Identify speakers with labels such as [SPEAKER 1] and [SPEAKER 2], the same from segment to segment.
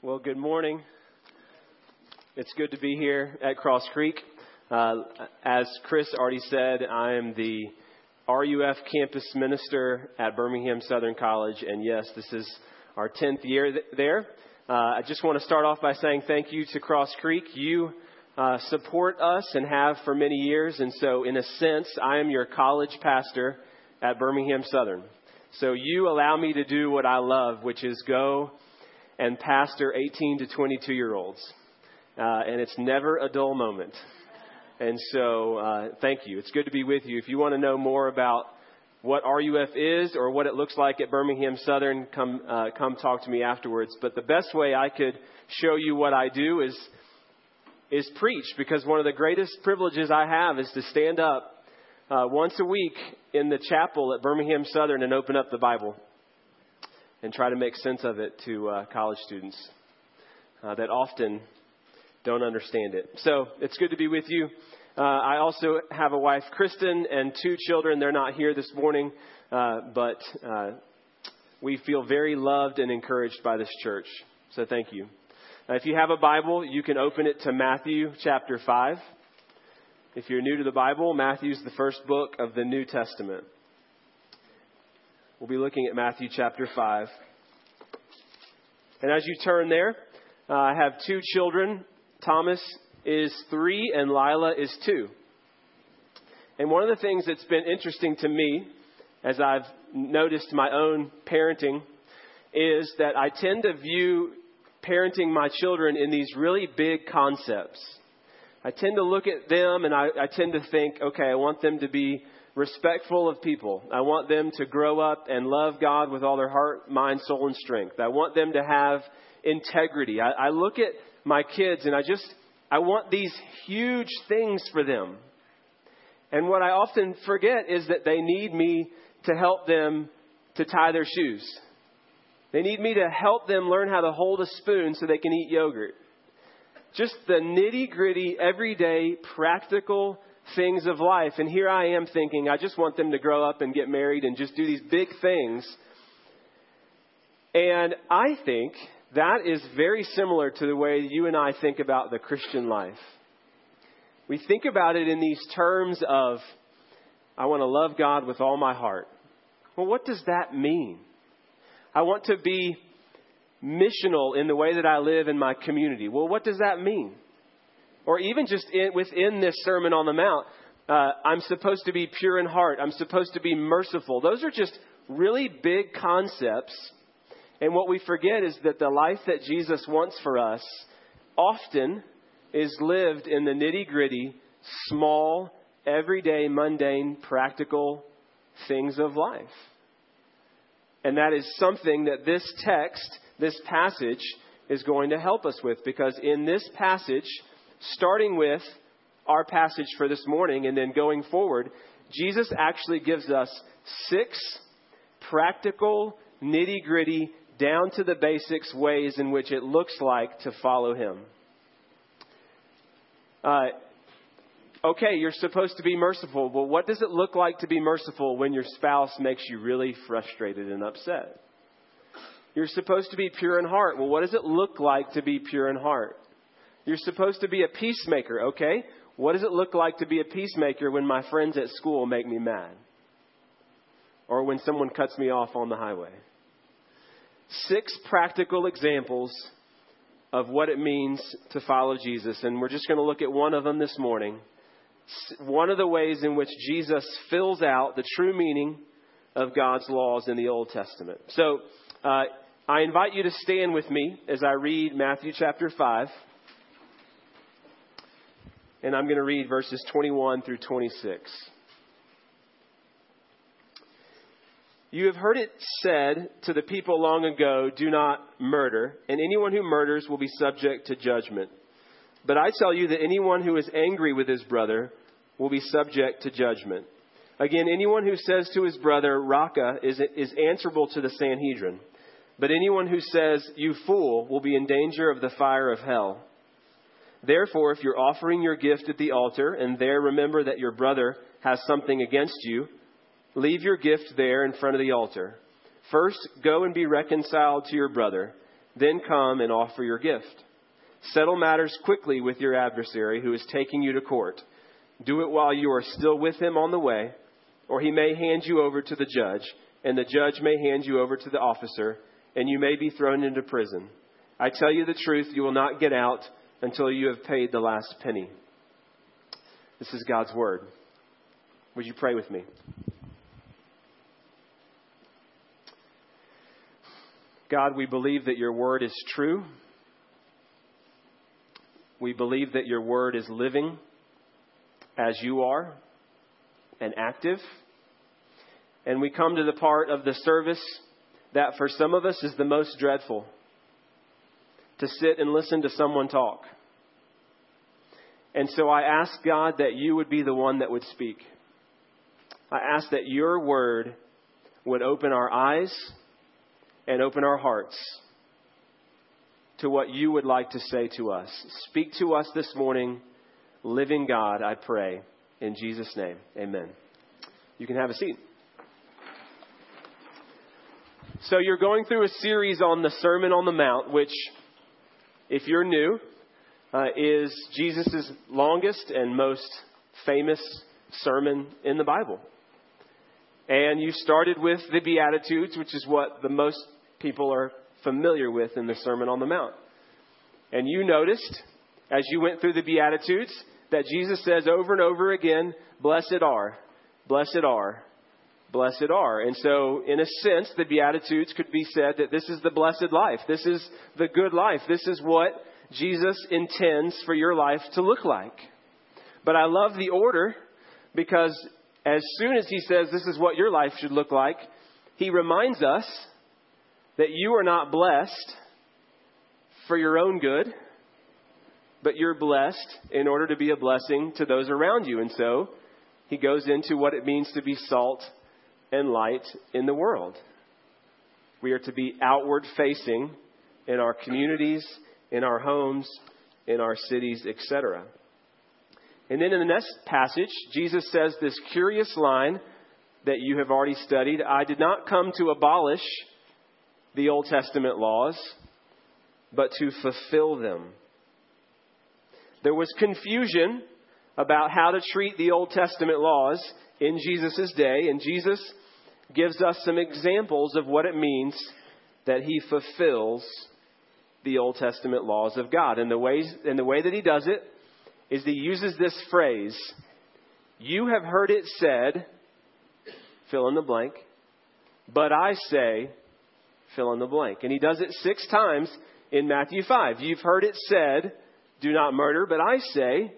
[SPEAKER 1] Well, good morning. It's good to be here at Cross Creek. Uh, as Chris already said, I am the RUF campus minister at Birmingham Southern College, and yes, this is our 10th year th- there. Uh, I just want to start off by saying thank you to Cross Creek. You uh, support us and have for many years, and so in a sense, I am your college pastor at Birmingham Southern. So you allow me to do what I love, which is go and pastor 18 to 22 year olds. Uh, and it's never a dull moment. And so, uh, thank you. It's good to be with you. If you want to know more about what RUF is or what it looks like at Birmingham Southern, come uh, come talk to me afterwards. But the best way I could show you what I do is is preach because one of the greatest privileges I have is to stand up uh, once a week in the chapel at Birmingham Southern and open up the Bible and try to make sense of it to uh, college students uh, that often don't understand it. So it's good to be with you. Uh, I also have a wife, Kristen, and two children. They're not here this morning, uh, but uh, we feel very loved and encouraged by this church. So thank you. If you have a Bible, you can open it to Matthew chapter 5. If you're new to the Bible, Matthew's the first book of the New Testament. We'll be looking at Matthew chapter 5. And as you turn there, uh, I have two children. Thomas is three, and Lila is two. And one of the things that's been interesting to me as I've noticed my own parenting is that I tend to view parenting my children in these really big concepts. I tend to look at them and I, I tend to think, okay, I want them to be respectful of people. I want them to grow up and love God with all their heart, mind, soul, and strength. I want them to have integrity. I, I look at my kids and I just, I want these huge things for them. And what I often forget is that they need me to help them to tie their shoes. They need me to help them learn how to hold a spoon so they can eat yogurt. Just the nitty gritty, everyday, practical things of life. And here I am thinking, I just want them to grow up and get married and just do these big things. And I think that is very similar to the way you and I think about the Christian life. We think about it in these terms of, I want to love God with all my heart. Well, what does that mean? I want to be missional in the way that I live in my community. Well, what does that mean? Or even just in, within this Sermon on the Mount, uh, I'm supposed to be pure in heart. I'm supposed to be merciful. Those are just really big concepts. And what we forget is that the life that Jesus wants for us often is lived in the nitty gritty, small, everyday, mundane, practical things of life. And that is something that this text, this passage, is going to help us with because in this passage, starting with our passage for this morning and then going forward, Jesus actually gives us six practical, nitty gritty, down to the basics ways in which it looks like to follow Him. Uh, okay, you're supposed to be merciful, but what does it look like to be merciful when your spouse makes you really frustrated and upset? You're supposed to be pure in heart. Well, what does it look like to be pure in heart? You're supposed to be a peacemaker, okay? What does it look like to be a peacemaker when my friends at school make me mad? Or when someone cuts me off on the highway? Six practical examples of what it means to follow Jesus. And we're just going to look at one of them this morning. One of the ways in which Jesus fills out the true meaning of God's laws in the Old Testament. So, uh, I invite you to stand with me as I read Matthew chapter 5 and I'm going to read verses 21 through 26. You have heard it said to the people long ago, Do not murder, and anyone who murders will be subject to judgment. But I tell you that anyone who is angry with his brother will be subject to judgment. Again, anyone who says to his brother, Raca, is, is answerable to the Sanhedrin. But anyone who says, You fool, will be in danger of the fire of hell. Therefore, if you're offering your gift at the altar and there remember that your brother has something against you, leave your gift there in front of the altar. First, go and be reconciled to your brother. Then come and offer your gift. Settle matters quickly with your adversary who is taking you to court. Do it while you are still with him on the way, or he may hand you over to the judge, and the judge may hand you over to the officer, and you may be thrown into prison. I tell you the truth, you will not get out until you have paid the last penny. This is God's word. Would you pray with me? God, we believe that your word is true. We believe that your word is living as you are and active. And we come to the part of the service that for some of us is the most dreadful to sit and listen to someone talk. And so I ask God that you would be the one that would speak. I ask that your word would open our eyes and open our hearts to what you would like to say to us. Speak to us this morning, living God, I pray. In Jesus' name, amen. You can have a seat. So, you're going through a series on the Sermon on the Mount, which, if you're new, uh, is Jesus' longest and most famous sermon in the Bible. And you started with the Beatitudes, which is what the most people are familiar with in the Sermon on the Mount. And you noticed, as you went through the Beatitudes, that Jesus says over and over again, Blessed are, blessed are, blessed are. And so, in a sense, the Beatitudes could be said that this is the blessed life. This is the good life. This is what Jesus intends for your life to look like. But I love the order because as soon as he says this is what your life should look like, he reminds us that you are not blessed for your own good, but you're blessed in order to be a blessing to those around you. And so he goes into what it means to be salt and light in the world. We are to be outward facing in our communities, in our homes, in our cities, etc. And then in the next passage, Jesus says this curious line that you have already studied I did not come to abolish the Old Testament laws, but to fulfill them. There was confusion about how to treat the Old Testament laws in Jesus' day, and Jesus gives us some examples of what it means that he fulfills the Old Testament laws of God. And the, ways, and the way that he does it is he uses this phrase You have heard it said, fill in the blank, but I say, fill in the blank. And he does it six times in Matthew 5. You've heard it said, do not murder, but I say,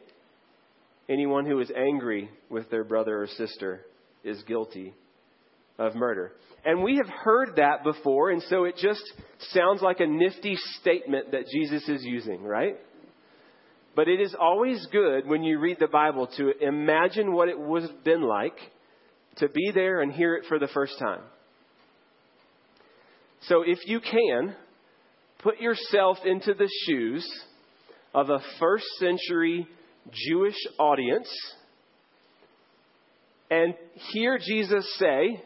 [SPEAKER 1] anyone who is angry with their brother or sister is guilty of murder. And we have heard that before, and so it just sounds like a nifty statement that Jesus is using, right? But it is always good when you read the Bible to imagine what it would have been like to be there and hear it for the first time. So if you can, put yourself into the shoes of a first century Jewish audience and hear Jesus say,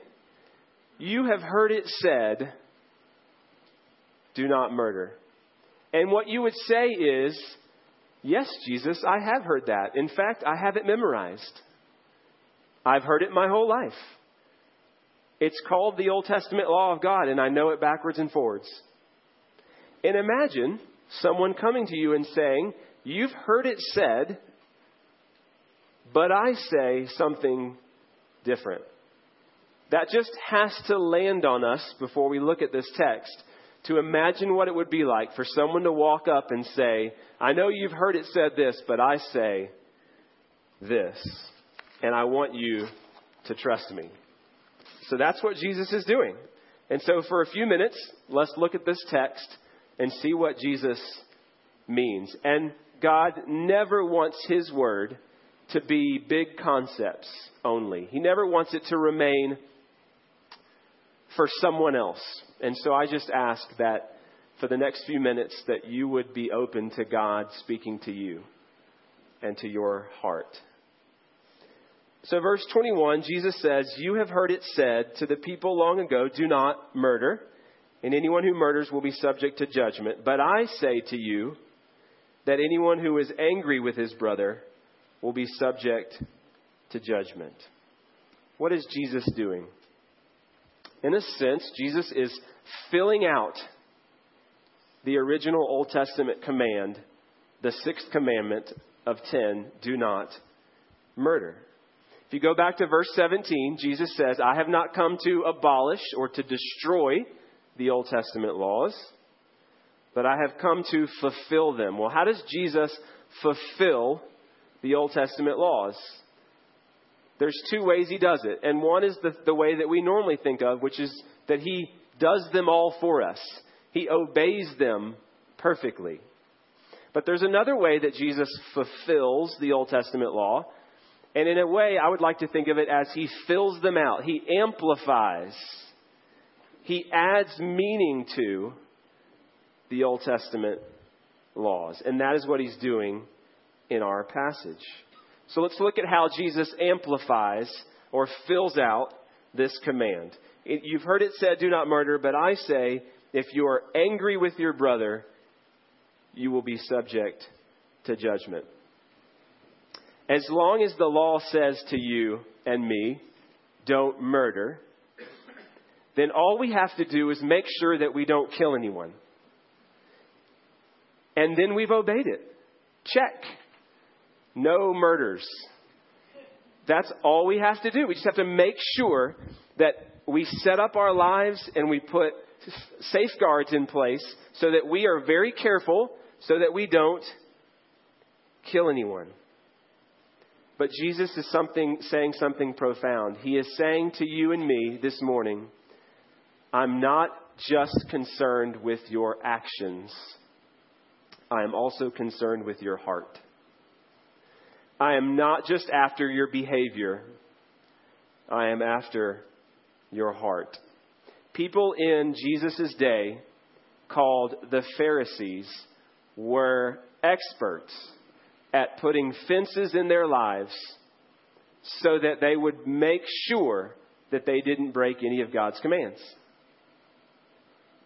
[SPEAKER 1] You have heard it said, do not murder. And what you would say is, Yes, Jesus, I have heard that. In fact, I have it memorized. I've heard it my whole life. It's called the Old Testament law of God, and I know it backwards and forwards. And imagine someone coming to you and saying, You've heard it said, but I say something different. That just has to land on us before we look at this text to imagine what it would be like for someone to walk up and say, I know you've heard it said this, but I say this. And I want you to trust me. So that's what Jesus is doing. And so for a few minutes, let's look at this text and see what Jesus means. And God never wants His word to be big concepts only. He never wants it to remain for someone else. And so I just ask that for the next few minutes that you would be open to God speaking to you and to your heart. So, verse 21, Jesus says, You have heard it said to the people long ago, do not murder, and anyone who murders will be subject to judgment. But I say to you that anyone who is angry with his brother will be subject to judgment. What is Jesus doing? In a sense, Jesus is filling out the original Old Testament command, the sixth commandment of 10 do not murder. If you go back to verse 17, Jesus says, I have not come to abolish or to destroy the Old Testament laws, but I have come to fulfill them. Well, how does Jesus fulfill the Old Testament laws? There's two ways he does it. And one is the, the way that we normally think of, which is that he does them all for us. He obeys them perfectly. But there's another way that Jesus fulfills the Old Testament law. And in a way, I would like to think of it as he fills them out. He amplifies. He adds meaning to the Old Testament laws. And that is what he's doing in our passage. So let's look at how Jesus amplifies or fills out this command. You've heard it said, do not murder, but I say, if you are angry with your brother, you will be subject to judgment. As long as the law says to you and me, don't murder, then all we have to do is make sure that we don't kill anyone. And then we've obeyed it. Check. No murders. That's all we have to do. We just have to make sure that we set up our lives and we put safeguards in place so that we are very careful so that we don't kill anyone. But Jesus is something, saying something profound. He is saying to you and me this morning, I'm not just concerned with your actions, I am also concerned with your heart. I am not just after your behavior, I am after your heart. People in Jesus' day, called the Pharisees, were experts at putting fences in their lives so that they would make sure that they didn't break any of God's commands.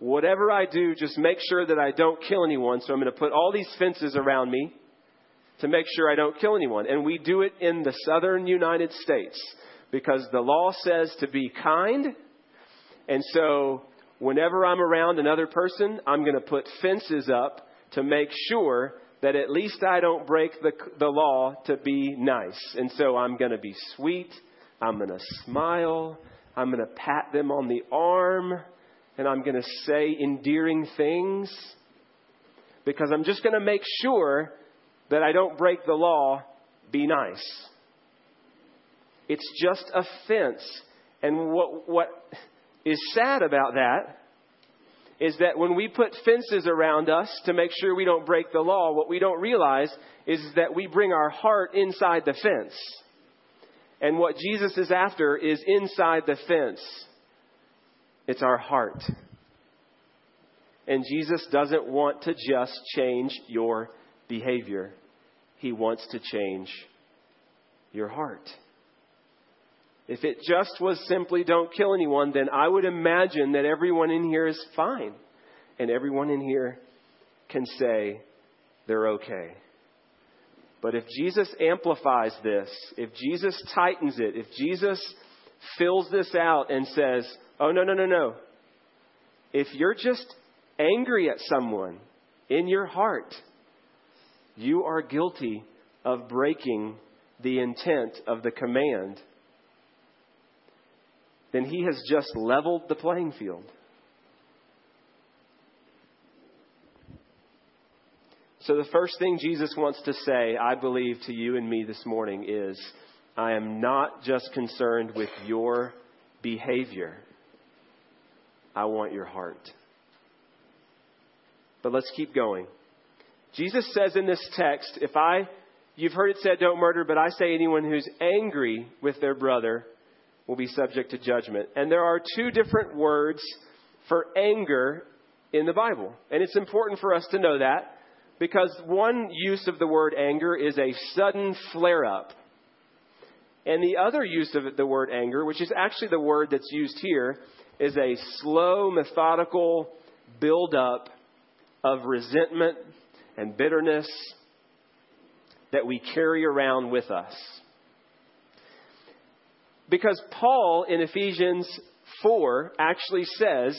[SPEAKER 1] Whatever I do, just make sure that I don't kill anyone. So I'm going to put all these fences around me to make sure I don't kill anyone. And we do it in the southern United States because the law says to be kind. And so whenever I'm around another person, I'm going to put fences up to make sure that at least I don't break the, the law to be nice. And so I'm going to be sweet. I'm going to smile. I'm going to pat them on the arm. And I'm going to say endearing things. Because I'm just going to make sure that I don't break the law, be nice. It's just a fence. And what, what is sad about that is that when we put fences around us to make sure we don't break the law, what we don't realize is that we bring our heart inside the fence. And what Jesus is after is inside the fence. It's our heart. And Jesus doesn't want to just change your behavior, He wants to change your heart. If it just was simply don't kill anyone, then I would imagine that everyone in here is fine. And everyone in here can say they're okay. But if Jesus amplifies this, if Jesus tightens it, if Jesus fills this out and says, oh, no, no, no, no. If you're just angry at someone in your heart, you are guilty of breaking the intent of the command then he has just leveled the playing field. So, the first thing Jesus wants to say, I believe, to you and me this morning is I am not just concerned with your behavior, I want your heart. But let's keep going. Jesus says in this text, if I, you've heard it said, don't murder, but I say anyone who's angry with their brother will be subject to judgment. And there are two different words for anger in the Bible. And it's important for us to know that because one use of the word anger is a sudden flare up. And the other use of the word anger, which is actually the word that's used here, is a slow, methodical buildup of resentment and bitterness that we carry around with us. Because Paul in Ephesians 4 actually says,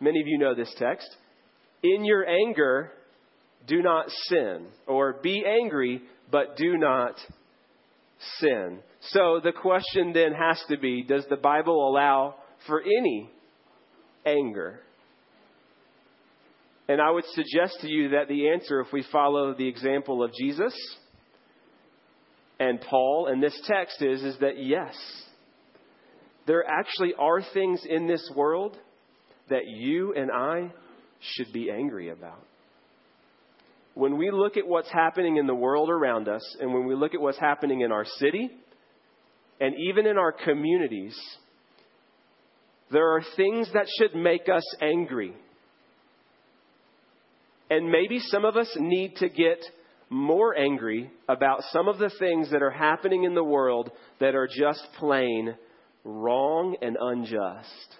[SPEAKER 1] many of you know this text, in your anger, do not sin. Or be angry, but do not sin. So the question then has to be Does the Bible allow for any anger? And I would suggest to you that the answer, if we follow the example of Jesus and Paul and this text, is, is that yes, there actually are things in this world that you and I should be angry about. When we look at what's happening in the world around us, and when we look at what's happening in our city, and even in our communities, there are things that should make us angry. And maybe some of us need to get more angry about some of the things that are happening in the world that are just plain wrong and unjust.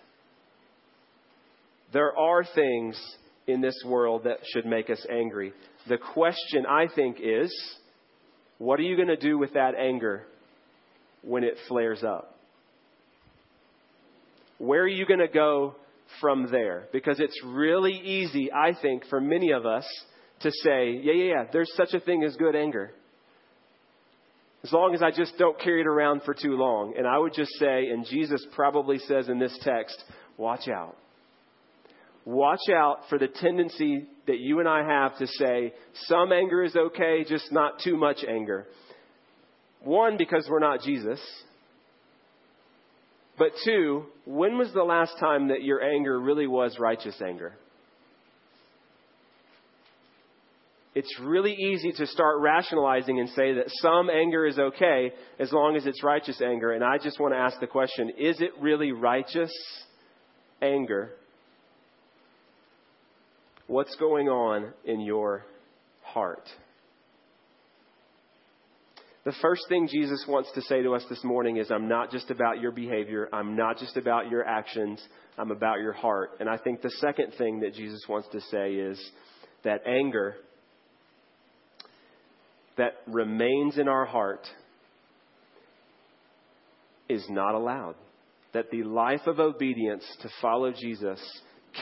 [SPEAKER 1] There are things in this world that should make us angry. The question, I think, is what are you going to do with that anger when it flares up? Where are you going to go from there? Because it's really easy, I think, for many of us to say, yeah, yeah, yeah, there's such a thing as good anger. As long as I just don't carry it around for too long. And I would just say, and Jesus probably says in this text, watch out. Watch out for the tendency that you and I have to say, some anger is okay, just not too much anger. One, because we're not Jesus. But two, when was the last time that your anger really was righteous anger? It's really easy to start rationalizing and say that some anger is okay as long as it's righteous anger. And I just want to ask the question is it really righteous anger? What's going on in your heart? The first thing Jesus wants to say to us this morning is I'm not just about your behavior, I'm not just about your actions, I'm about your heart. And I think the second thing that Jesus wants to say is that anger that remains in our heart is not allowed. That the life of obedience to follow Jesus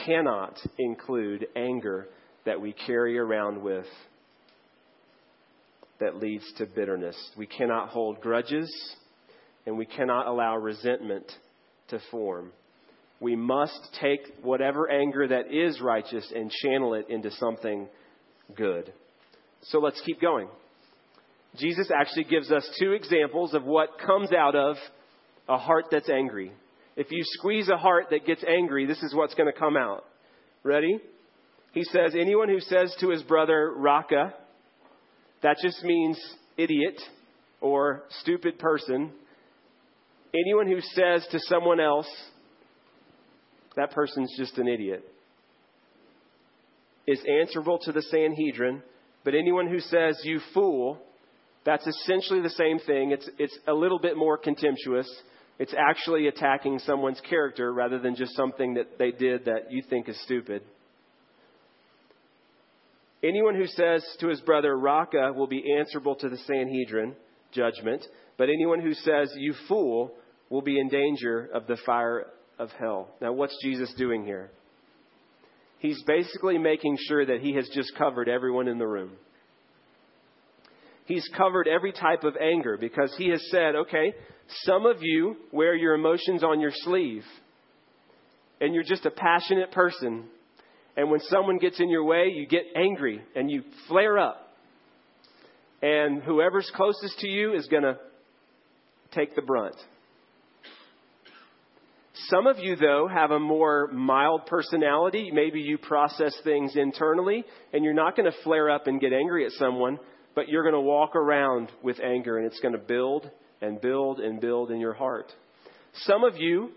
[SPEAKER 1] cannot include anger that we carry around with that leads to bitterness. We cannot hold grudges, and we cannot allow resentment to form. We must take whatever anger that is righteous and channel it into something good. So let's keep going. Jesus actually gives us two examples of what comes out of a heart that's angry. If you squeeze a heart that gets angry, this is what's going to come out. Ready? He says, Anyone who says to his brother, Raca, that just means idiot or stupid person. Anyone who says to someone else, that person's just an idiot, is answerable to the Sanhedrin. But anyone who says, you fool, that's essentially the same thing. It's, it's a little bit more contemptuous. It's actually attacking someone's character rather than just something that they did that you think is stupid. Anyone who says to his brother, Raca, will be answerable to the Sanhedrin judgment, but anyone who says, You fool, will be in danger of the fire of hell. Now, what's Jesus doing here? He's basically making sure that he has just covered everyone in the room. He's covered every type of anger because he has said, okay, some of you wear your emotions on your sleeve and you're just a passionate person and when someone gets in your way, you get angry and you flare up. And whoever's closest to you is going to take the brunt. Some of you, though, have a more mild personality. Maybe you process things internally, and you're not going to flare up and get angry at someone, but you're going to walk around with anger, and it's going to build and build and build in your heart. Some of you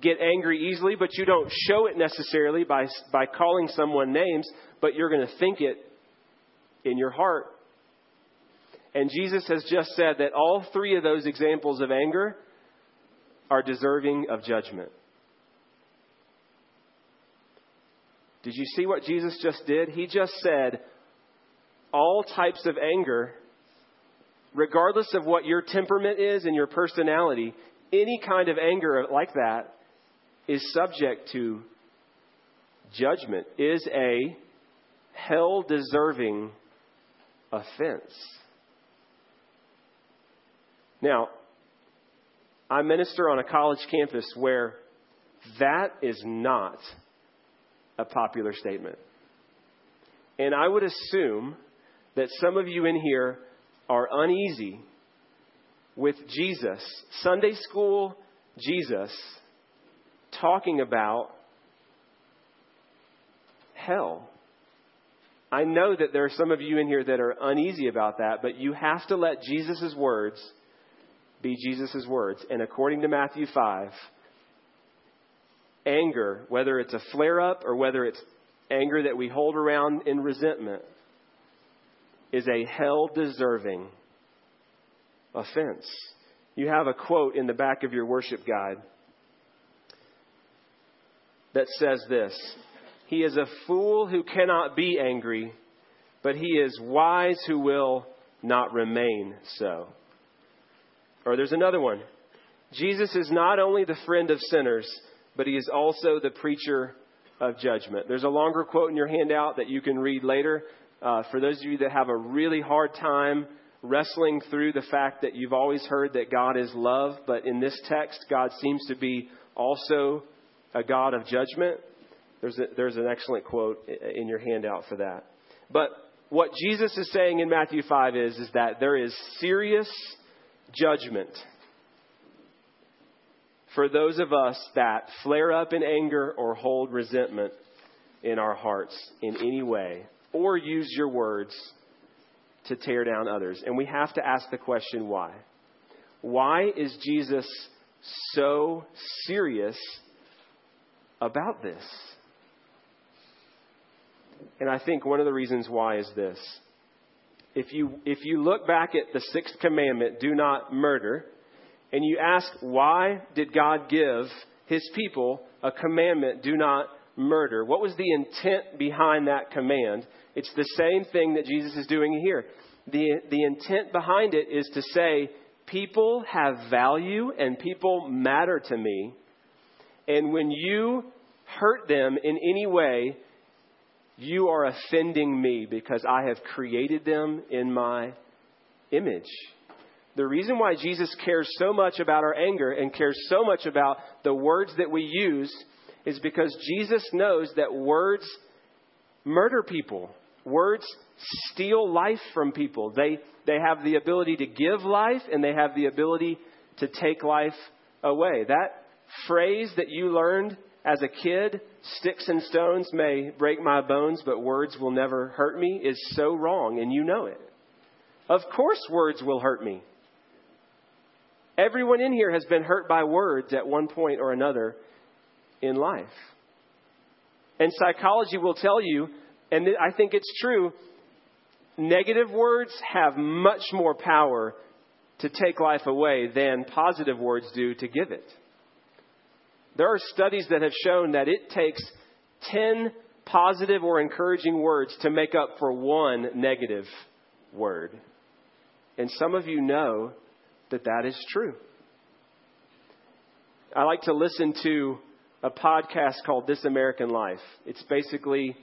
[SPEAKER 1] get angry easily, but you don't show it necessarily by, by calling someone names, but you're going to think it in your heart. And Jesus has just said that all three of those examples of anger are deserving of judgment. Did you see what Jesus just did? He just said, all types of anger, regardless of what your temperament is and your personality, any kind of anger like that is subject to judgment, is a hell deserving offense. Now, I minister on a college campus where that is not a popular statement. And I would assume that some of you in here are uneasy with Jesus, Sunday school Jesus, talking about hell. I know that there are some of you in here that are uneasy about that, but you have to let Jesus' words be Jesus' words. And according to Matthew 5, anger, whether it's a flare up or whether it's anger that we hold around in resentment, is a hell deserving offense. You have a quote in the back of your worship guide that says this He is a fool who cannot be angry, but he is wise who will not remain so. Or there's another one. Jesus is not only the friend of sinners, but he is also the preacher of judgment. There's a longer quote in your handout that you can read later. Uh, for those of you that have a really hard time wrestling through the fact that you've always heard that God is love, but in this text, God seems to be also a God of judgment. There's, a, there's an excellent quote in your handout for that. But what Jesus is saying in Matthew 5 is, is that there is serious judgment for those of us that flare up in anger or hold resentment in our hearts in any way, or use your words to tear down others. And we have to ask the question why? Why is Jesus so serious about this? And I think one of the reasons why is this. If you, if you look back at the sixth commandment, do not murder, and you ask, why did God give his people a commandment, do not murder? What was the intent behind that command? It's the same thing that Jesus is doing here. The, the intent behind it is to say, people have value and people matter to me. And when you hurt them in any way, you are offending me because I have created them in my image. The reason why Jesus cares so much about our anger and cares so much about the words that we use is because Jesus knows that words murder people. Words steal life from people. They, they have the ability to give life and they have the ability to take life away. That phrase that you learned as a kid, sticks and stones may break my bones, but words will never hurt me, is so wrong, and you know it. Of course, words will hurt me. Everyone in here has been hurt by words at one point or another in life. And psychology will tell you, and I think it's true, negative words have much more power to take life away than positive words do to give it. There are studies that have shown that it takes 10 positive or encouraging words to make up for one negative word. And some of you know that that is true. I like to listen to a podcast called This American Life. It's basically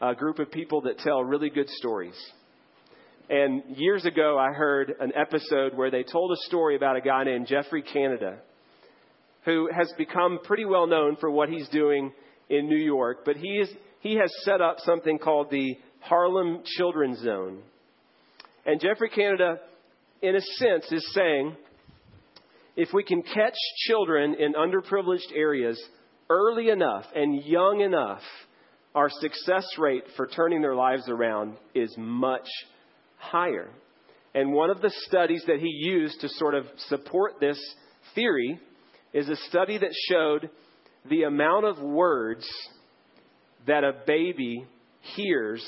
[SPEAKER 1] a group of people that tell really good stories. And years ago, I heard an episode where they told a story about a guy named Geoffrey Canada, who has become pretty well known for what he's doing in New York. But he, is, he has set up something called the Harlem Children's Zone. And Geoffrey Canada in a sense, is saying if we can catch children in underprivileged areas early enough and young enough, our success rate for turning their lives around is much higher. And one of the studies that he used to sort of support this theory is a study that showed the amount of words that a baby hears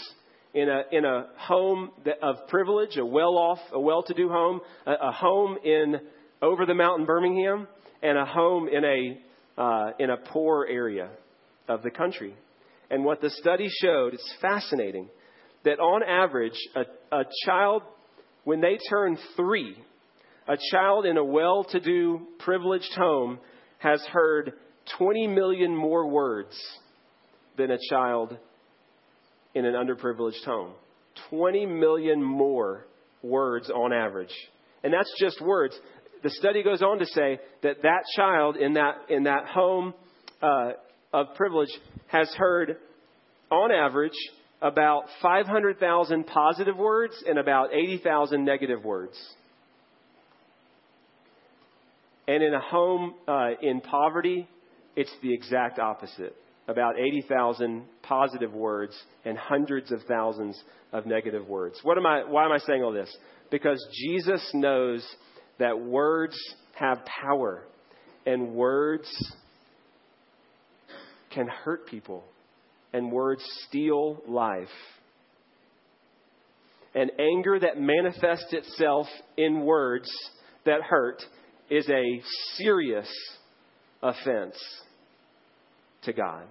[SPEAKER 1] in a, in a home of privilege, a well off, a well to do home, a, a, home in over the mountain Birmingham, and a home in a, uh, in a poor area of the country. And what the study showed, it's fascinating, that on average, a, a child, when they turn three, a child in a well to do, privileged home has heard 20 million more words than a child in an underprivileged home. 20 million more words on average. And that's just words. The study goes on to say that that child in that, in that home uh, of privilege has heard, on average, about 500,000 positive words and about 80,000 negative words. And in a home uh, in poverty, it's the exact opposite about 80,000 positive words and hundreds of thousands of negative words. What am I, why am I saying all this? Because Jesus knows that words have power and words can hurt people and words steal life. And anger that manifests itself in words that hurt is a serious offense to God.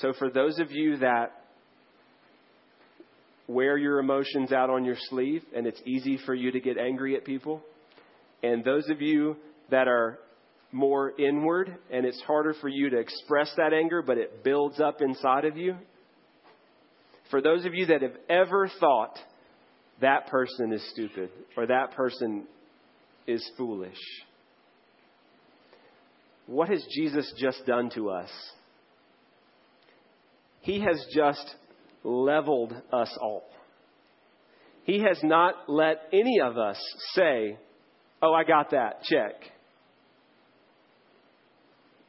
[SPEAKER 1] So, for those of you that wear your emotions out on your sleeve and it's easy for you to get angry at people, and those of you that are more inward and it's harder for you to express that anger, but it builds up inside of you, for those of you that have ever thought that person is stupid or that person is foolish, what has Jesus just done to us? He has just leveled us all. He has not let any of us say, Oh, I got that, check.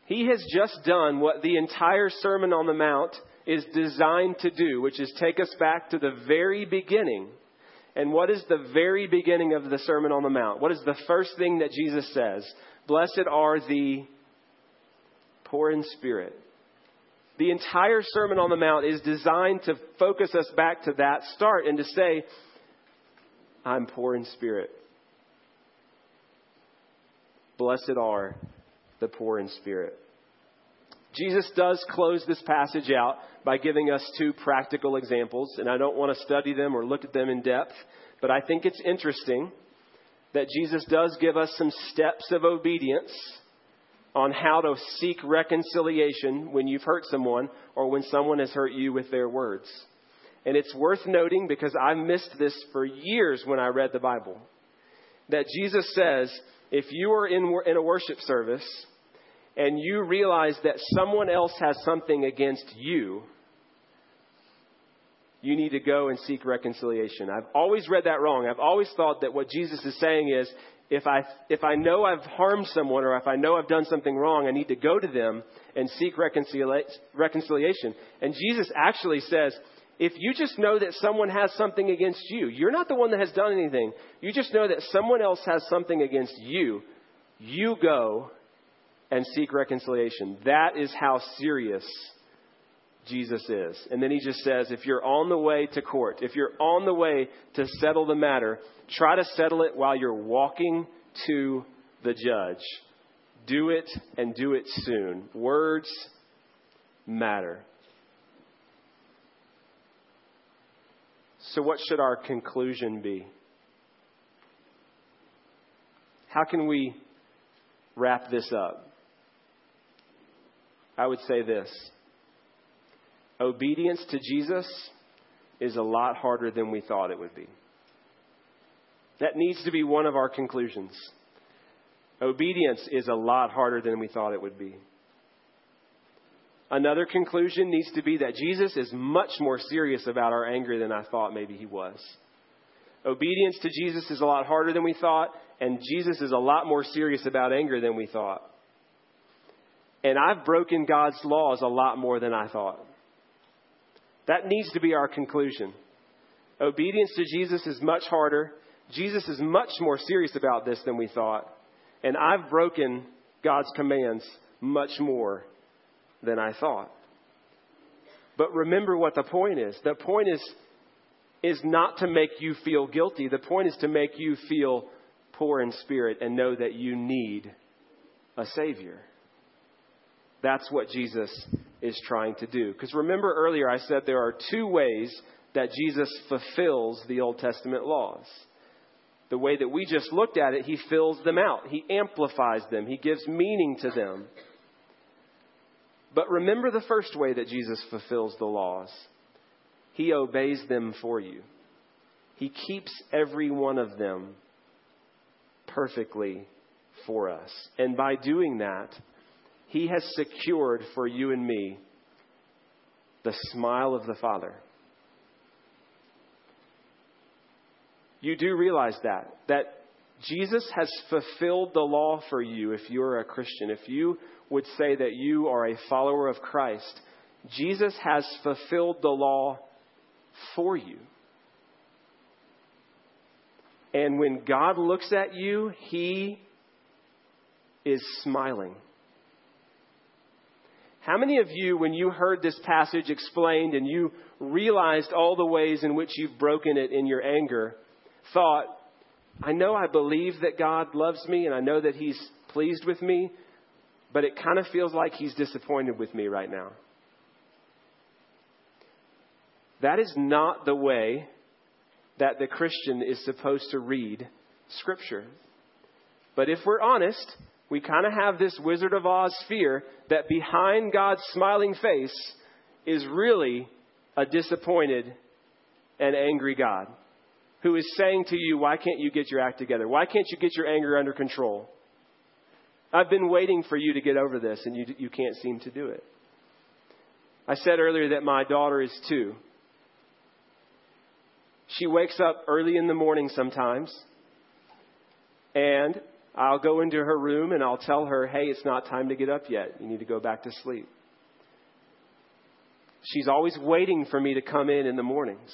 [SPEAKER 1] He has just done what the entire Sermon on the Mount is designed to do, which is take us back to the very beginning. And what is the very beginning of the Sermon on the Mount? What is the first thing that Jesus says? Blessed are the poor in spirit. The entire Sermon on the Mount is designed to focus us back to that start and to say, I'm poor in spirit. Blessed are the poor in spirit. Jesus does close this passage out by giving us two practical examples, and I don't want to study them or look at them in depth, but I think it's interesting that Jesus does give us some steps of obedience on how to seek reconciliation when you've hurt someone or when someone has hurt you with their words. And it's worth noting because I missed this for years when I read the Bible that Jesus says if you are in, in a worship service and you realize that someone else has something against you, you need to go and seek reconciliation. I've always read that wrong. I've always thought that what Jesus is saying is if I, if I know I've harmed someone or if I know I've done something wrong, I need to go to them and seek reconciliation. And Jesus actually says, if you just know that someone has something against you, you're not the one that has done anything. You just know that someone else has something against you. You go and seek reconciliation. That is how serious Jesus is. And then he just says, if you're on the way to court, if you're on the way to settle the matter, try to settle it while you're walking to the judge. Do it and do it soon. Words matter. So, what should our conclusion be? How can we wrap this up? I would say this obedience to Jesus is a lot harder than we thought it would be. That needs to be one of our conclusions. Obedience is a lot harder than we thought it would be. Another conclusion needs to be that Jesus is much more serious about our anger than I thought maybe he was. Obedience to Jesus is a lot harder than we thought, and Jesus is a lot more serious about anger than we thought. And I've broken God's laws a lot more than I thought. That needs to be our conclusion. Obedience to Jesus is much harder. Jesus is much more serious about this than we thought. And I've broken God's commands much more than I thought. But remember what the point is. The point is, is not to make you feel guilty. The point is to make you feel poor in spirit and know that you need a Savior. That's what Jesus is trying to do. Because remember earlier I said there are two ways that Jesus fulfills the Old Testament laws. The way that we just looked at it, he fills them out. He amplifies them. He gives meaning to them. But remember the first way that Jesus fulfills the laws. He obeys them for you. He keeps every one of them perfectly for us. And by doing that, He has secured for you and me the smile of the Father. You do realize that, that Jesus has fulfilled the law for you if you're a Christian. If you would say that you are a follower of Christ, Jesus has fulfilled the law for you. And when God looks at you, He is smiling. How many of you, when you heard this passage explained and you realized all the ways in which you've broken it in your anger, thought, I know I believe that God loves me and I know that He's pleased with me, but it kind of feels like He's disappointed with me right now? That is not the way that the Christian is supposed to read Scripture. But if we're honest, we kind of have this Wizard of Oz fear that behind God's smiling face is really a disappointed and angry God who is saying to you, Why can't you get your act together? Why can't you get your anger under control? I've been waiting for you to get over this, and you, you can't seem to do it. I said earlier that my daughter is two. She wakes up early in the morning sometimes, and I'll go into her room and I'll tell her, hey, it's not time to get up yet. You need to go back to sleep. She's always waiting for me to come in in the mornings.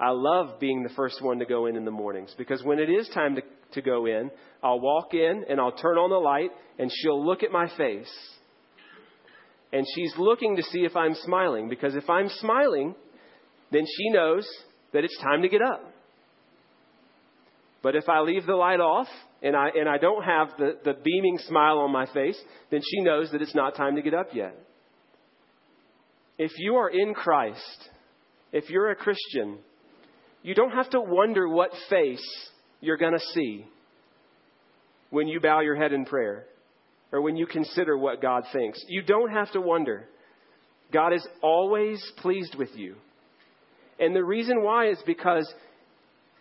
[SPEAKER 1] I love being the first one to go in in the mornings because when it is time to, to go in, I'll walk in and I'll turn on the light and she'll look at my face. And she's looking to see if I'm smiling because if I'm smiling, then she knows that it's time to get up. But if I leave the light off and I, and I don't have the, the beaming smile on my face, then she knows that it's not time to get up yet. If you are in Christ, if you're a Christian, you don't have to wonder what face you're going to see when you bow your head in prayer or when you consider what God thinks. You don't have to wonder. God is always pleased with you. And the reason why is because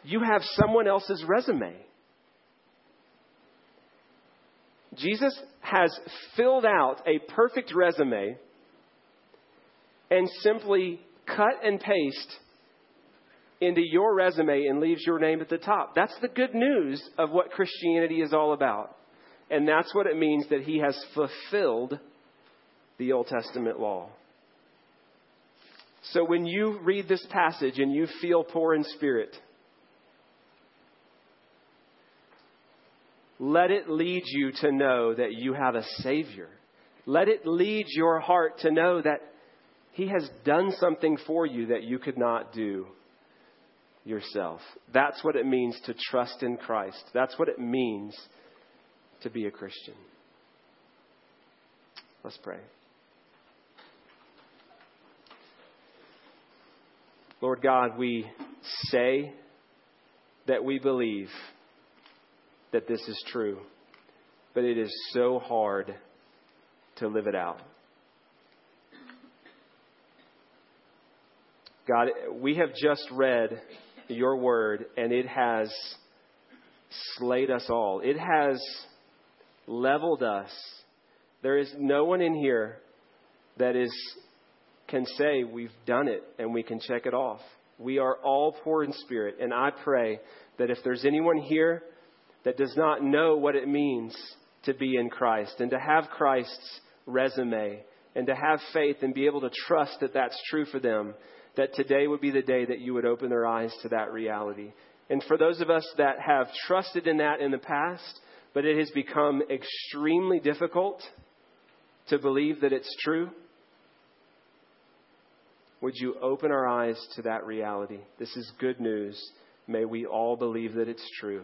[SPEAKER 1] you have someone else's resume. Jesus has filled out a perfect resume and simply cut and paste into your resume and leaves your name at the top. That's the good news of what Christianity is all about. And that's what it means that he has fulfilled the Old Testament law. So when you read this passage and you feel poor in spirit, let it lead you to know that you have a Savior. Let it lead your heart to know that He has done something for you that you could not do yourself. That's what it means to trust in Christ. That's what it means to be a Christian. Let's pray. Lord God, we say that we believe that this is true, but it is so hard to live it out. God, we have just read your word, and it has slayed us all. It has leveled us. There is no one in here that is can say we've done it and we can check it off. We are all poor in spirit. And I pray that if there's anyone here that does not know what it means to be in Christ and to have Christ's resume and to have faith and be able to trust that that's true for them, that today would be the day that you would open their eyes to that reality. And for those of us that have trusted in that in the past, but it has become extremely difficult to believe that it's true, would you open our eyes to that reality? This is good news. May we all believe that it's true.